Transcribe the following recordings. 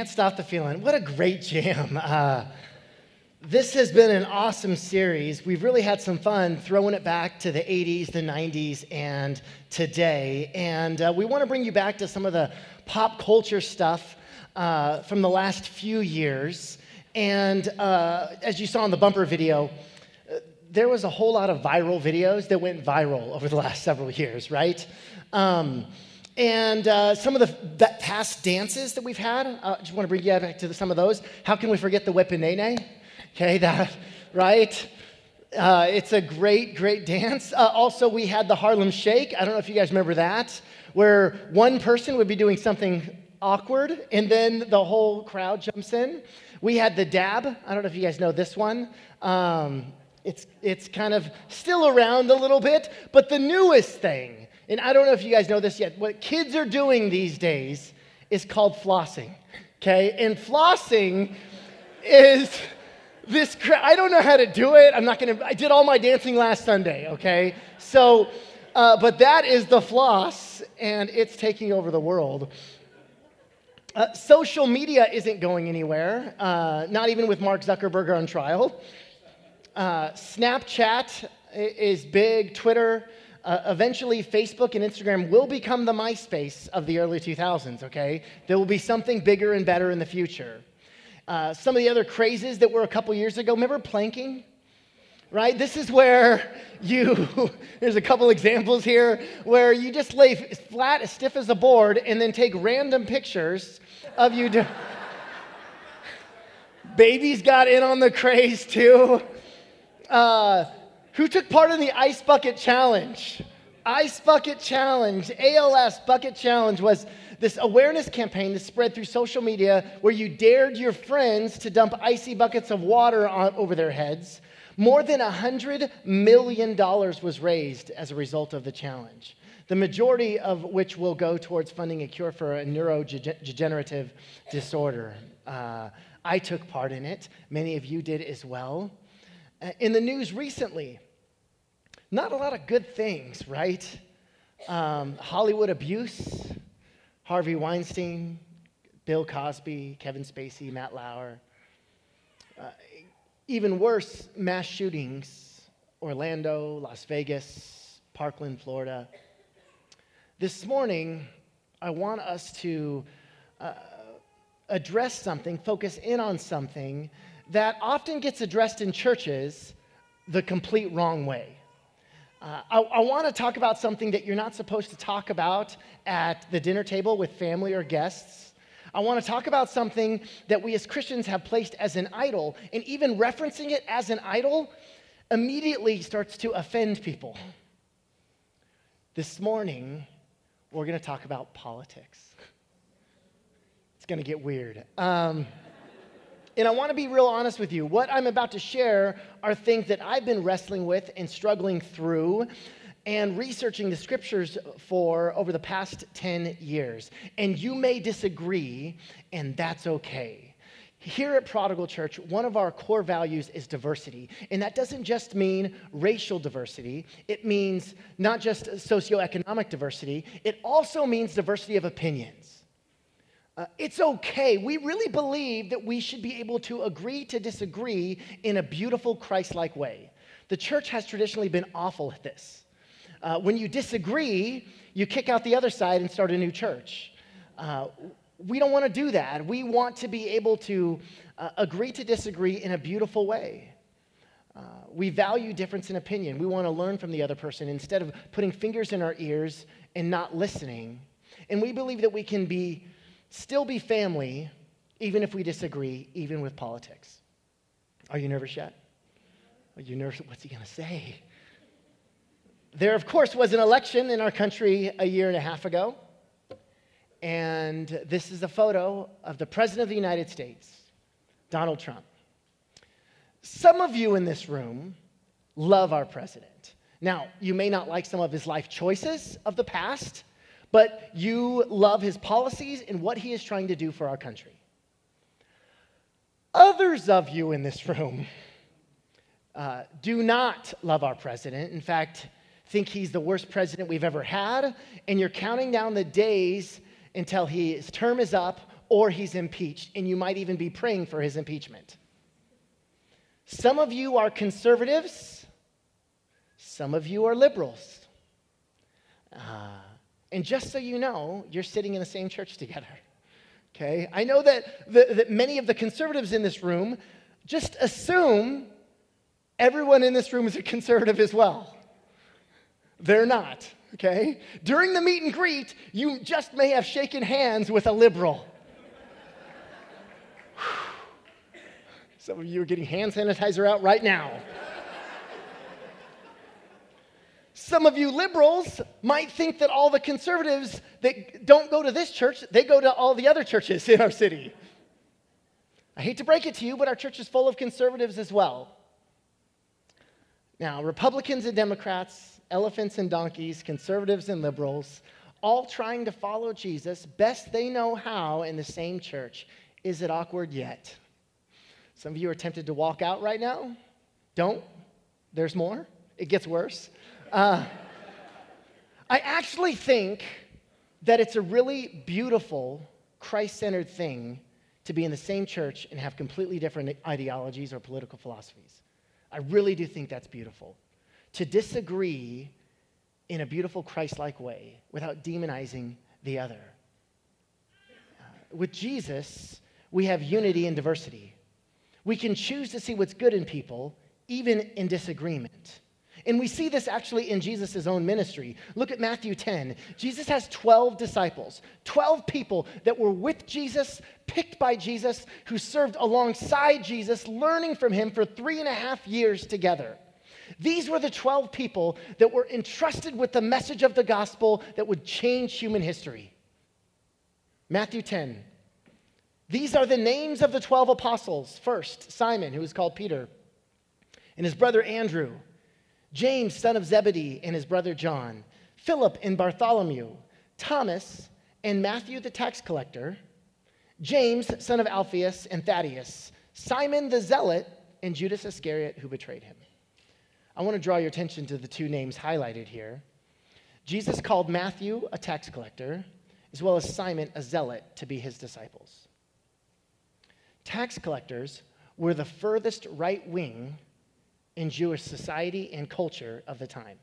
Can't Stop the Feeling. What a great jam. Uh, this has been an awesome series. We've really had some fun throwing it back to the 80s, the 90s, and today. And uh, we want to bring you back to some of the pop culture stuff uh, from the last few years. And uh, as you saw in the bumper video, uh, there was a whole lot of viral videos that went viral over the last several years, right? Um, and uh, some of the past dances that we've had, I uh, just want to bring you back to some of those. How can we forget the Whip Nae Nae? Okay, that, right? Uh, it's a great, great dance. Uh, also, we had the Harlem Shake. I don't know if you guys remember that, where one person would be doing something awkward and then the whole crowd jumps in. We had the dab. I don't know if you guys know this one. Um, it's, it's kind of still around a little bit, but the newest thing and I don't know if you guys know this yet, what kids are doing these days is called flossing. Okay? And flossing is this cra- I don't know how to do it. I'm not to I did all my dancing last Sunday, okay? So uh, but that is the floss and it's taking over the world. Uh, social media isn't going anywhere, uh, not even with Mark Zuckerberg on trial. Uh, Snapchat is big, Twitter, uh, eventually Facebook and Instagram will become the MySpace of the early 2000s, okay? There will be something bigger and better in the future. Uh, some of the other crazes that were a couple years ago, remember planking? Right? This is where you, there's a couple examples here, where you just lay flat, as stiff as a board, and then take random pictures of you. Do- Babies got in on the craze too. Uh, who took part in the Ice Bucket Challenge? Ice Bucket Challenge, ALS Bucket Challenge was this awareness campaign that spread through social media where you dared your friends to dump icy buckets of water on, over their heads. More than $100 million was raised as a result of the challenge, the majority of which will go towards funding a cure for a neurodegenerative disorder. Uh, I took part in it, many of you did as well. Uh, in the news recently, not a lot of good things, right? Um, Hollywood abuse, Harvey Weinstein, Bill Cosby, Kevin Spacey, Matt Lauer. Uh, even worse, mass shootings, Orlando, Las Vegas, Parkland, Florida. This morning, I want us to uh, address something, focus in on something that often gets addressed in churches the complete wrong way. Uh, I, I want to talk about something that you're not supposed to talk about at the dinner table with family or guests. I want to talk about something that we as Christians have placed as an idol, and even referencing it as an idol immediately starts to offend people. This morning, we're going to talk about politics. It's going to get weird. Um, and I want to be real honest with you. What I'm about to share are things that I've been wrestling with and struggling through and researching the scriptures for over the past 10 years. And you may disagree, and that's okay. Here at Prodigal Church, one of our core values is diversity. And that doesn't just mean racial diversity, it means not just socioeconomic diversity, it also means diversity of opinions. Uh, it's okay. We really believe that we should be able to agree to disagree in a beautiful, Christ like way. The church has traditionally been awful at this. Uh, when you disagree, you kick out the other side and start a new church. Uh, we don't want to do that. We want to be able to uh, agree to disagree in a beautiful way. Uh, we value difference in opinion. We want to learn from the other person instead of putting fingers in our ears and not listening. And we believe that we can be still be family even if we disagree, even with politics. Are you nervous yet? Are you nervous? What's he going to say? There, of course, was an election in our country a year and a half ago. And this is a photo of the President of the United States, Donald Trump. Some of you in this room love our president. Now, you may not like some of his life choices of the past, but you love his policies and what he is trying to do for our country. Others of you in this room uh, do not love our president. In fact, think he's the worst president we've ever had, and you're counting down the days until his term is up or he's impeached, and you might even be praying for his impeachment. Some of you are conservatives, some of you are liberals. Uh, and just so you know, you're sitting in the same church together. Okay? I know that, the, that many of the conservatives in this room just assume everyone in this room is a conservative as well. They're not, okay? During the meet and greet, you just may have shaken hands with a liberal. Some of you are getting hand sanitizer out right now. Some of you liberals might think that all the conservatives that don't go to this church, they go to all the other churches in our city. I hate to break it to you, but our church is full of conservatives as well. Now, Republicans and Democrats, elephants and donkeys, conservatives and liberals, all trying to follow Jesus best they know how in the same church. Is it awkward yet? Some of you are tempted to walk out right now. Don't. There's more. It gets worse. Uh, I actually think that it's a really beautiful, Christ centered thing to be in the same church and have completely different ideologies or political philosophies. I really do think that's beautiful. To disagree in a beautiful Christ like way without demonizing the other. Uh, with Jesus, we have unity and diversity. We can choose to see what's good in people, even in disagreement. And we see this actually in Jesus' own ministry. Look at Matthew 10. Jesus has 12 disciples, 12 people that were with Jesus, picked by Jesus, who served alongside Jesus, learning from him for three and a half years together. These were the 12 people that were entrusted with the message of the gospel that would change human history. Matthew 10. These are the names of the 12 apostles. First, Simon, who is called Peter, and his brother Andrew. James, son of Zebedee, and his brother John, Philip and Bartholomew, Thomas and Matthew the tax collector, James, son of Alphaeus and Thaddeus, Simon the zealot, and Judas Iscariot, who betrayed him. I want to draw your attention to the two names highlighted here. Jesus called Matthew a tax collector, as well as Simon a zealot, to be his disciples. Tax collectors were the furthest right wing in Jewish society and culture of the time.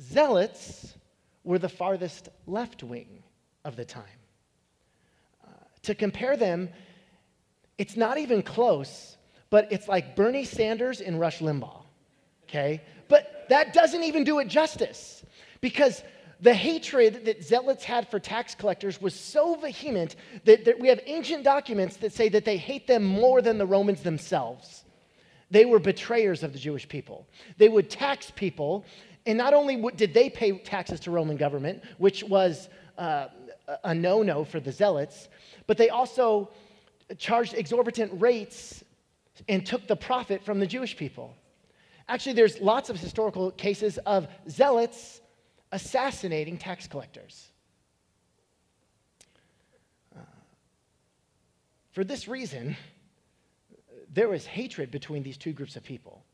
Zealots were the farthest left wing of the time. Uh, to compare them, it's not even close, but it's like Bernie Sanders and Rush Limbaugh, okay? But that doesn't even do it justice because the hatred that zealots had for tax collectors was so vehement that, that we have ancient documents that say that they hate them more than the Romans themselves. They were betrayers of the Jewish people. They would tax people, and not only did they pay taxes to Roman government, which was uh, a no-no for the zealots, but they also charged exorbitant rates and took the profit from the Jewish people. Actually, there's lots of historical cases of zealots assassinating tax collectors. Uh, for this reason, there was hatred between these two groups of people.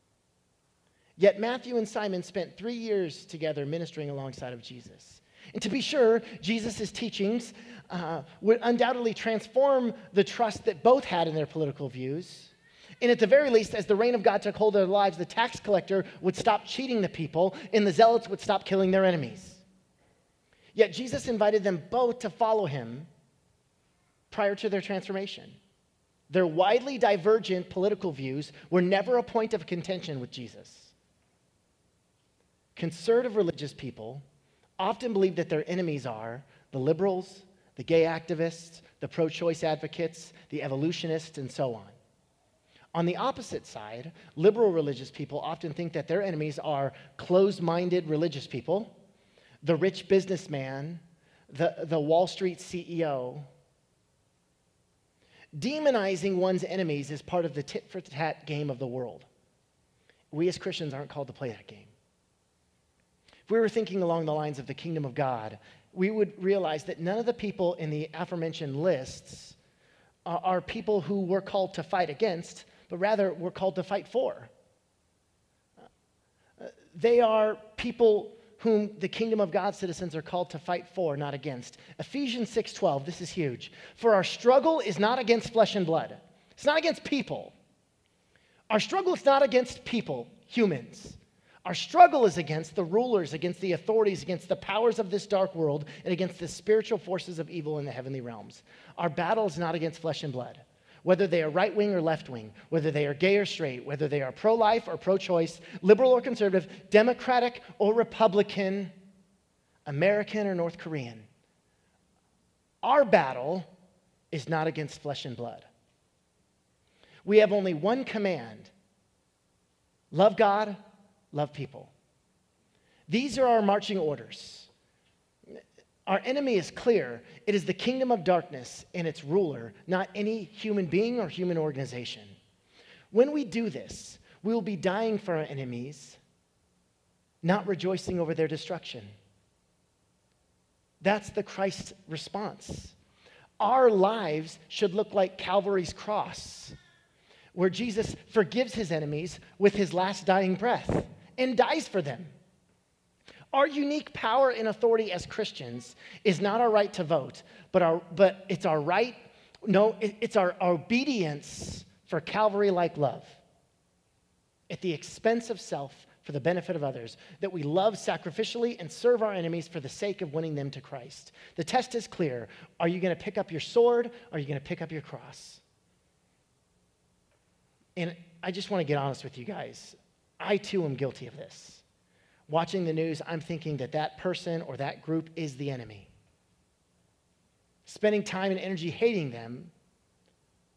Yet Matthew and Simon spent three years together ministering alongside of Jesus. And to be sure, Jesus' teachings uh, would undoubtedly transform the trust that both had in their political views. And at the very least, as the reign of God took hold of their lives, the tax collector would stop cheating the people, and the zealots would stop killing their enemies. Yet Jesus invited them both to follow him prior to their transformation. Their widely divergent political views were never a point of contention with Jesus. Conservative religious people often believe that their enemies are the liberals, the gay activists, the pro choice advocates, the evolutionists, and so on. On the opposite side, liberal religious people often think that their enemies are closed minded religious people, the rich businessman, the, the Wall Street CEO, Demonizing one's enemies is part of the tit for tat game of the world. We as Christians aren't called to play that game. If we were thinking along the lines of the kingdom of God, we would realize that none of the people in the aforementioned lists are people who we're called to fight against, but rather we're called to fight for. Uh, they are people whom the kingdom of God citizens are called to fight for, not against. Ephesians 6:12, this is huge. For our struggle is not against flesh and blood. It's not against people. Our struggle is not against people, humans. Our struggle is against the rulers, against the authorities, against the powers of this dark world, and against the spiritual forces of evil in the heavenly realms. Our battle is not against flesh and blood, whether they are right wing or left wing, whether they are gay or straight, whether they are pro life or pro choice, liberal or conservative, Democratic or Republican, American or North Korean. Our battle is not against flesh and blood. We have only one command love God love people. These are our marching orders. Our enemy is clear. It is the kingdom of darkness and its ruler, not any human being or human organization. When we do this, we will be dying for our enemies, not rejoicing over their destruction. That's the Christ response. Our lives should look like Calvary's cross, where Jesus forgives his enemies with his last dying breath and dies for them. Our unique power and authority as Christians is not our right to vote, but, our, but it's our right, no, it, it's our obedience for Calvary like love at the expense of self for the benefit of others, that we love sacrificially and serve our enemies for the sake of winning them to Christ. The test is clear. Are you going to pick up your sword? Or are you going to pick up your cross? And I just want to get honest with you guys. I too am guilty of this. Watching the news, I'm thinking that that person or that group is the enemy. Spending time and energy hating them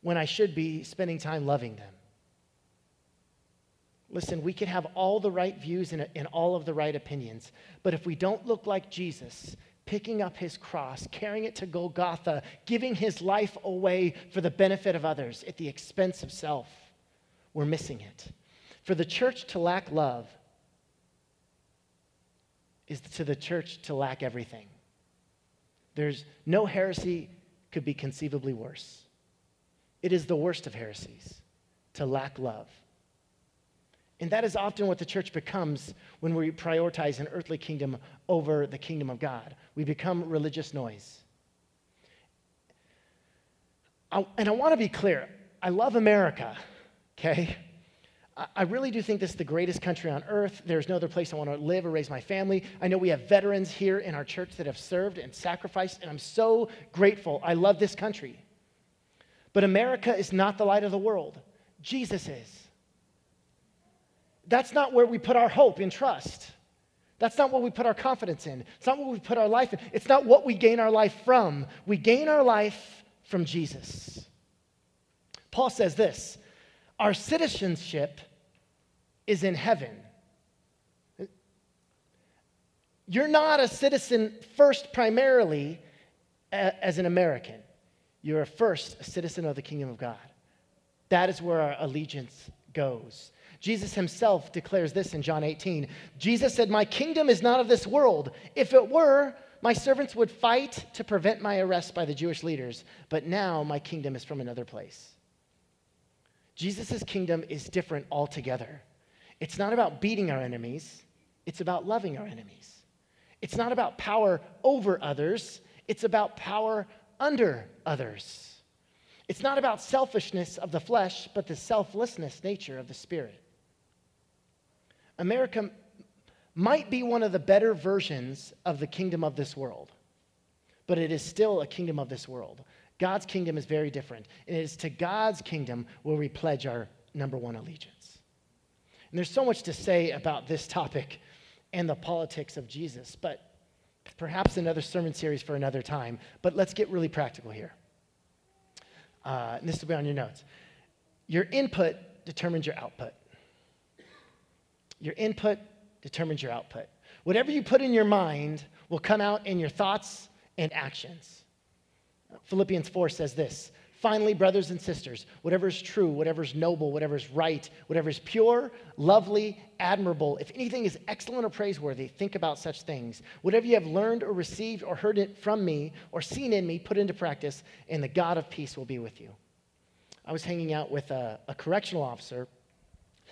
when I should be spending time loving them. Listen, we can have all the right views and, and, all of the right opinions, but if we don't look like Jesus, picking up his cross, carrying it to Golgotha, giving his life away for the benefit of others at the expense of self, we're missing it. For the church to lack love is to the church to lack everything. There's no heresy could be conceivably worse. It is the worst of heresies to lack love. And that is often what the church becomes when we prioritize an earthly kingdom over the kingdom of God. We become religious noise. I, and I want to be clear I love America, okay? I really do think this is the greatest country on earth. There's no other place I want to live or raise my family. I know we have veterans here in our church that have served and sacrificed, and I'm so grateful. I love this country. But America is not the light of the world, Jesus is. That's not where we put our hope and trust. That's not what we put our confidence in. It's not what we put our life in. It's not what we gain our life from. We gain our life from Jesus. Paul says this our citizenship is in heaven. You're not a citizen first, primarily, as an American. You're a first a citizen of the kingdom of God. That is where our allegiance goes. Jesus himself declares this in John 18. Jesus said, My kingdom is not of this world. If it were, my servants would fight to prevent my arrest by the Jewish leaders, but now my kingdom is from another place. Jesus' kingdom is different altogether. It's not about beating our enemies, it's about loving our enemies. It's not about power over others, it's about power under others. It's not about selfishness of the flesh, but the selflessness nature of the spirit. America might be one of the better versions of the kingdom of this world, but it is still a kingdom of this world. God's kingdom is very different. And it is to God's kingdom where we pledge our number one allegiance. And there's so much to say about this topic and the politics of Jesus, but perhaps another sermon series for another time. But let's get really practical here. Uh, this will be on your notes. Your input determines your output. Your input determines your output. Whatever you put in your mind will come out in your thoughts and actions. Philippians 4 says this Finally, brothers and sisters, whatever is true, whatever is noble, whatever is right, whatever is pure, lovely, admirable, if anything is excellent or praiseworthy, think about such things. Whatever you have learned or received or heard it from me or seen in me, put into practice, and the God of peace will be with you. I was hanging out with a, a correctional officer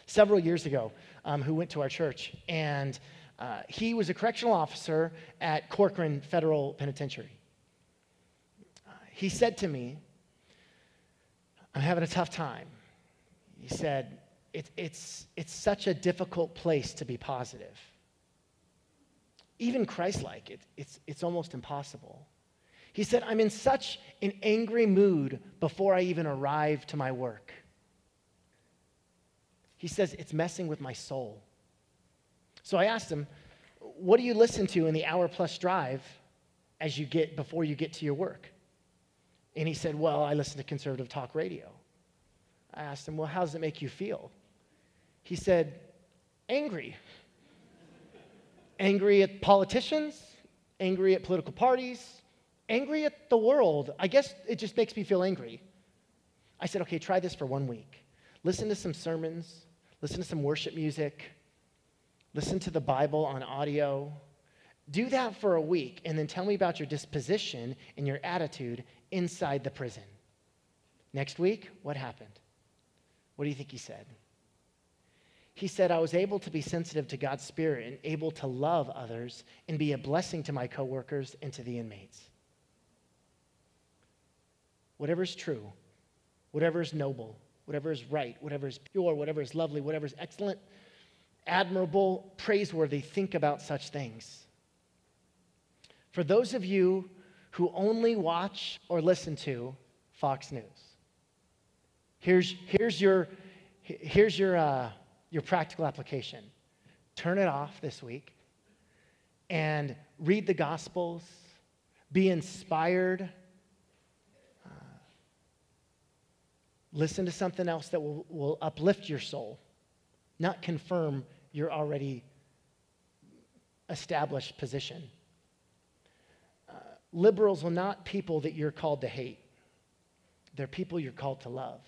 several years ago um, who went to our church, and Uh, he was a correctional officer at Corcoran Federal Penitentiary. Uh, he said to me, I'm having a tough time. He said, it, it's, it's such a difficult place to be positive. Even Christ like, it, it's, it's almost impossible. He said, I'm in such an angry mood before I even arrive to my work. He says, it's messing with my soul. So I asked him, What do you listen to in the hour plus drive as you get before you get to your work? And he said, Well, I listen to conservative talk radio. I asked him, Well, how does it make you feel? He said, Angry. angry at politicians, angry at political parties, angry at the world. I guess it just makes me feel angry. I said, Okay, try this for one week. Listen to some sermons, listen to some worship music, listen to the Bible on audio. Do that for a week, and then tell me about your disposition and your attitude inside the prison. Next week, what happened? What do you think he said? He said, I was able to be sensitive to God's Spirit and able to love others and be a blessing to my coworkers and to the inmates. Whatever is true, whatever is noble, whatever is right, whatever is pure, whatever is lovely, whatever is excellent, admirable, praiseworthy, think about such things. For those of you who only watch or listen to Fox News, Here's, here's your, here's your, uh, your practical application. Turn it off this week and read the Gospels, be inspired, uh, listen to something else that will, will uplift your soul, not confirm your already established position. Liberals are not people that you're called to hate, they're people you're called to love.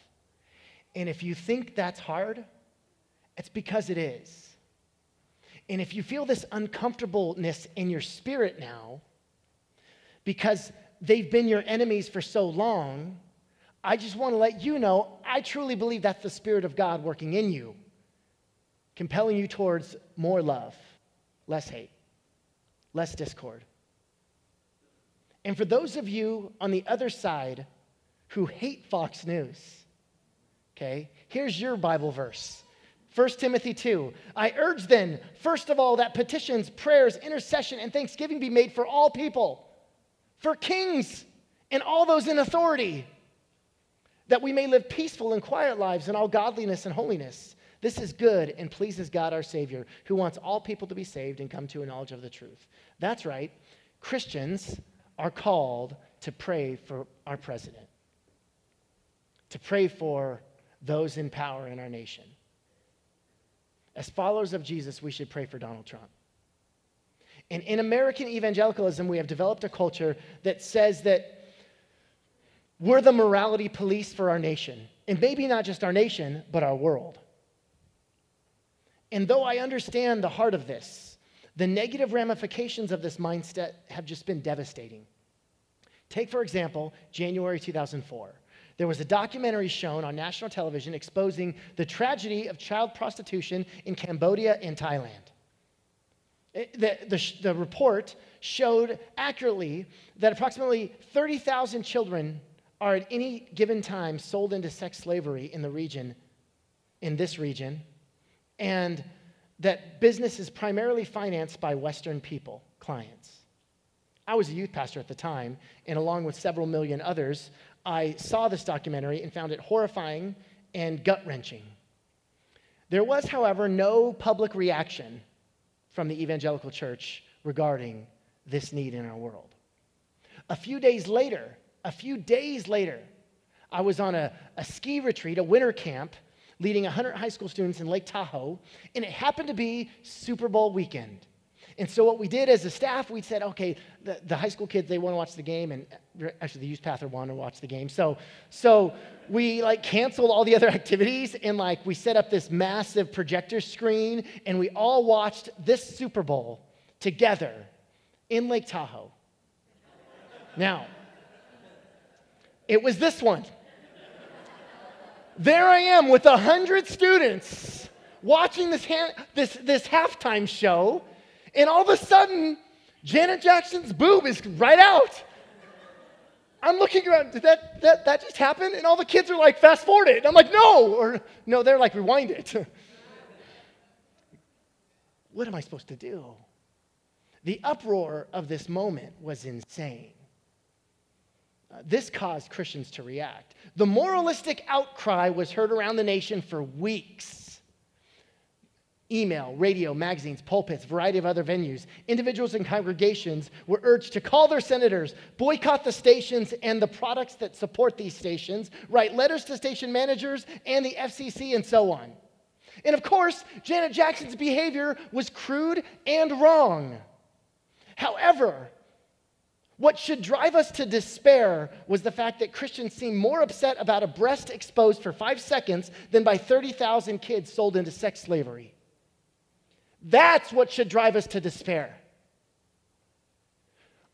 And if you think that's hard, it's because it is. And if you feel this uncomfortableness in your spirit now, because they've been your enemies for so long, I just want to let you know I truly believe that's the Spirit of God working in you, compelling you towards more love, less hate, less discord. And for those of you on the other side who hate Fox News, Okay? Here's your Bible verse. 1 Timothy 2. I urge then, first of all, that petitions, prayers, intercession, and thanksgiving be made for all people, for kings and all those in authority, that we may live peaceful and quiet lives in all godliness and holiness. This is good and pleases God our Savior, who wants all people to be saved and come to a knowledge of the truth. That's right. Christians are called to pray for our president, to pray for those in power in our nation. As followers of Jesus, we should pray for Donald Trump. And in American evangelicalism, we have developed a culture that says that we're the morality police for our nation. And maybe not just our nation, but our world. And though I understand the heart of this, the negative ramifications of this mindset have just been devastating. Take, for example, January 2004 there was a documentary shown on national television exposing the tragedy of child prostitution in Cambodia and Thailand. The, the, the report showed accurately that approximately 30,000 children are at any given time sold into sex slavery in the region, in this region, and that business is primarily financed by Western people, clients. I was a youth pastor at the time, and along with several million others, I saw this documentary and found it horrifying and gut wrenching. There was, however, no public reaction from the evangelical church regarding this need in our world. A few days later, a few days later, I was on a, a ski retreat, a winter camp, leading 100 high school students in Lake Tahoe, and it happened to be Super Bowl weekend. And so what we did as a staff, we said, okay, the, the high school kids, they want to watch the game, and uh, actually the youth pastor wanted to watch the game. So, so we like canceled all the other activities, and like we set up this massive projector screen, and we all watched this Super Bowl together in Lake Tahoe. Now, it was this one. There I am with a hundred students watching this, ha- this, this halftime show And all of a sudden, Janet Jackson's boob is right out. I'm looking around, did that, that, that just happen? And all the kids are like, fast forward it. And I'm like, no. Or no, they're like, rewind it. what am I supposed to do? The uproar of this moment was insane. This caused Christians to react. The moralistic outcry was heard around the nation for weeks email, radio, magazines, pulpits, variety of other venues. Individuals and congregations were urged to call their senators, boycott the stations and the products that support these stations, write letters to station managers and the FCC, and so on. And of course, Janet Jackson's behavior was crude and wrong. However, what should drive us to despair was the fact that Christians seem more upset about a breast exposed for five seconds than by 30,000 kids sold into sex slavery. That's what should drive us to despair.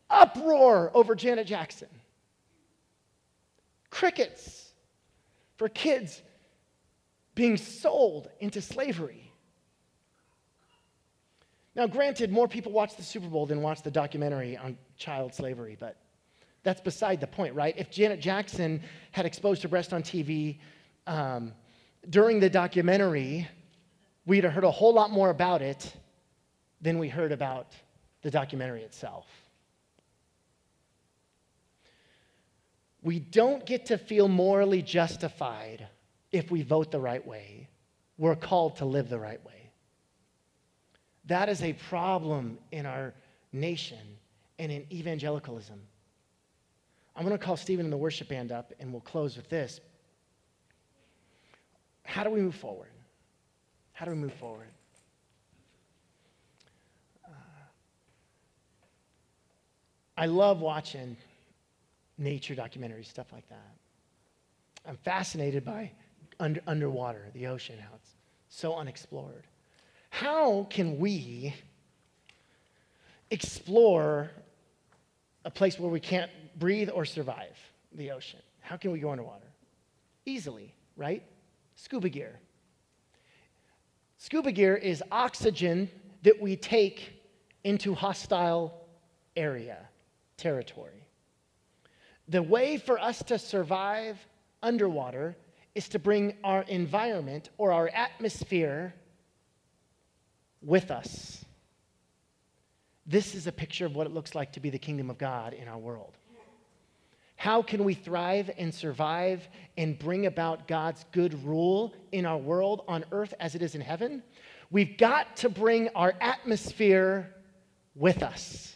Uproar over Janet Jackson. Crickets for kids being sold into slavery. Now, granted, more people watch the Super Bowl than watch the documentary on child slavery, but that's beside the point, right? If Janet Jackson had exposed her breast on TV um, during the documentary, we'd have heard a whole lot more about it than we heard about the documentary itself. We don't get to feel morally justified if we vote the right way. We're called to live the right way. That is a problem in our nation and in evangelicalism. I'm going to call Stephen and the worship band up, and we'll close with this. How do we move forward? How do we move forward? Uh, I love watching nature documentaries, stuff like that. I'm fascinated by under, underwater, the ocean, how it's so unexplored. How can we explore a place where we can't breathe or survive the ocean? How can we go underwater? Easily, right? Scuba gear. Scuba gear is oxygen that we take into hostile area, territory. The way for us to survive underwater is to bring our environment or our atmosphere with us. This is a picture of what it looks like to be the kingdom of God in our world. How can we thrive and survive and bring about God's good rule in our world on earth as it is in heaven? We've got to bring our atmosphere with us.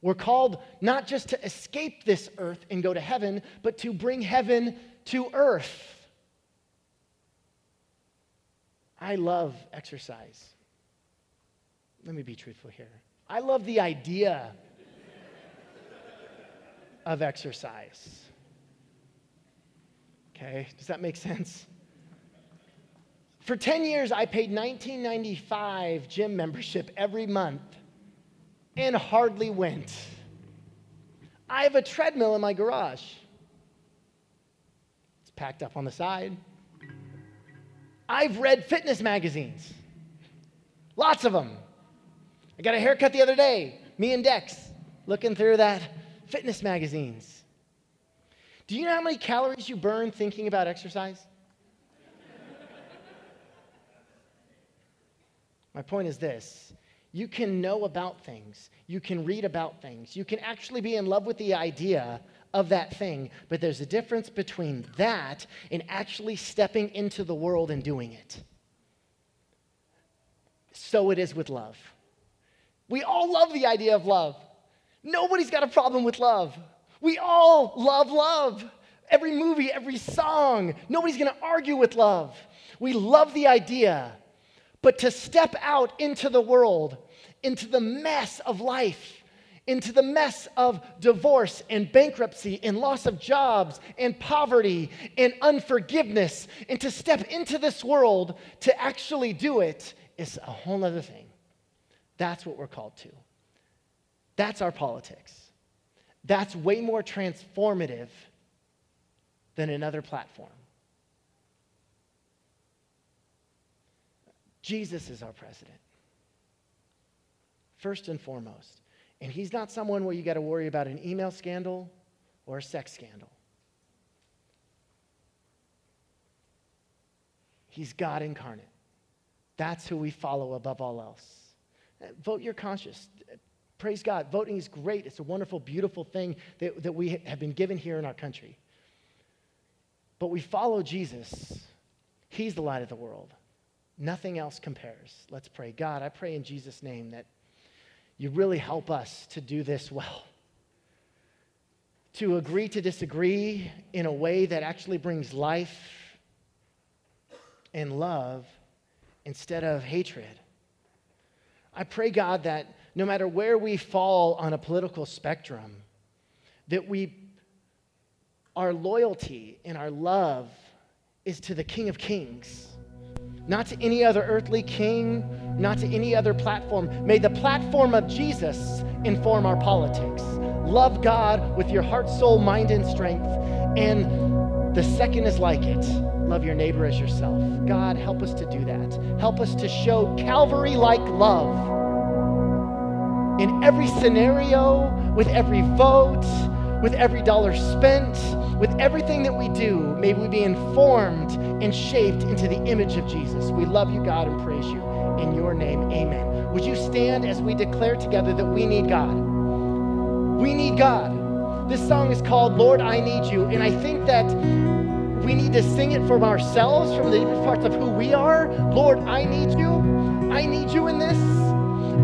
We're called not just to escape this earth and go to heaven, but to bring heaven to earth. I love exercise. Let me be truthful here. I love the idea of exercise. Okay, does that make sense? For 10 years, I paid 1995 gym membership every month and hardly went. I have a treadmill in my garage. It's packed up on the side. I've read fitness magazines, lots of them. I got a haircut the other day, me and Dex, looking through that fitness magazines. Do you know how many calories you burn thinking about exercise? My point is this you can know about things, you can read about things, you can actually be in love with the idea of that thing, but there's a difference between that and actually stepping into the world and doing it. So it is with love. We all love the idea of love. Nobody's got a problem with love. We all love love. Every movie, every song, nobody's gonna argue with love. We love the idea. But to step out into the world, into the mess of life, into the mess of divorce and bankruptcy and loss of jobs and poverty and unforgiveness, and to step into this world to actually do it is a whole other thing. That's what we're called to. That's our politics. That's way more transformative than another platform. Jesus is our president. first and foremost. And he's not someone where you got to worry about an email scandal or a sex scandal. He's God incarnate. That's who we follow above all else. Vote your conscience. Praise God. Voting is great. It's a wonderful, beautiful thing that, that we have been given here in our country. But we follow Jesus. He's the light of the world. Nothing else compares. Let's pray. God, I pray in Jesus' name that you really help us to do this well. To agree to disagree in a way that actually brings life and love instead of hatred. I pray, God, that no matter where we fall on a political spectrum, that we, our loyalty and our love is to the King of Kings, not to any other earthly king, not to any other platform. May the platform of Jesus inform our politics. Love God with your heart, soul, mind, and strength. And the second is like it love your neighbor as yourself. God, help us to do that. Help us to show Calvary like love in every scenario, with every vote, with every dollar spent, with everything that we do. May we be informed and shaped into the image of Jesus. We love you, God, and praise you. In your name, amen. Would you stand as we declare together that we need God? We need God. This song is called Lord, I Need You. And I think that we need to sing it from ourselves, from the deepest parts of who we are. Lord, I need you. I need you in this.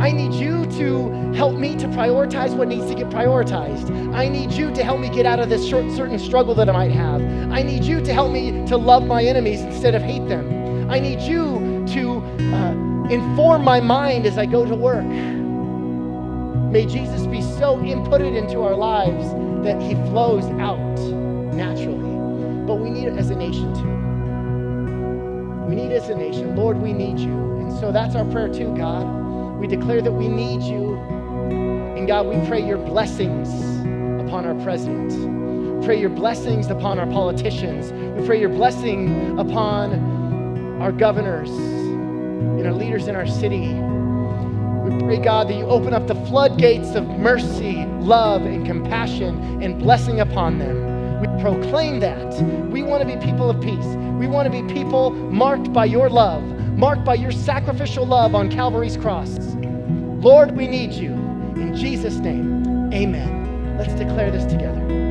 I need you to help me to prioritize what needs to get prioritized. I need you to help me get out of this short, certain struggle that I might have. I need you to help me to love my enemies instead of hate them. I need you to uh, inform my mind as I go to work. May Jesus be so inputted into our lives that he flows out naturally but we need it as a nation too. We need it as a nation. Lord, we need you. And so that's our prayer too, God. We declare that we need you. And God, we pray your blessings upon our president. Pray your blessings upon our politicians. We pray your blessing upon our governors and our leaders in our city. We pray, God, that you open up the floodgates of mercy, love, and compassion and blessing upon them. We proclaim that. We want to be people of peace. We want to be people marked by your love, marked by your sacrificial love on Calvary's cross. Lord, we need you. In Jesus' name, amen. Let's declare this together.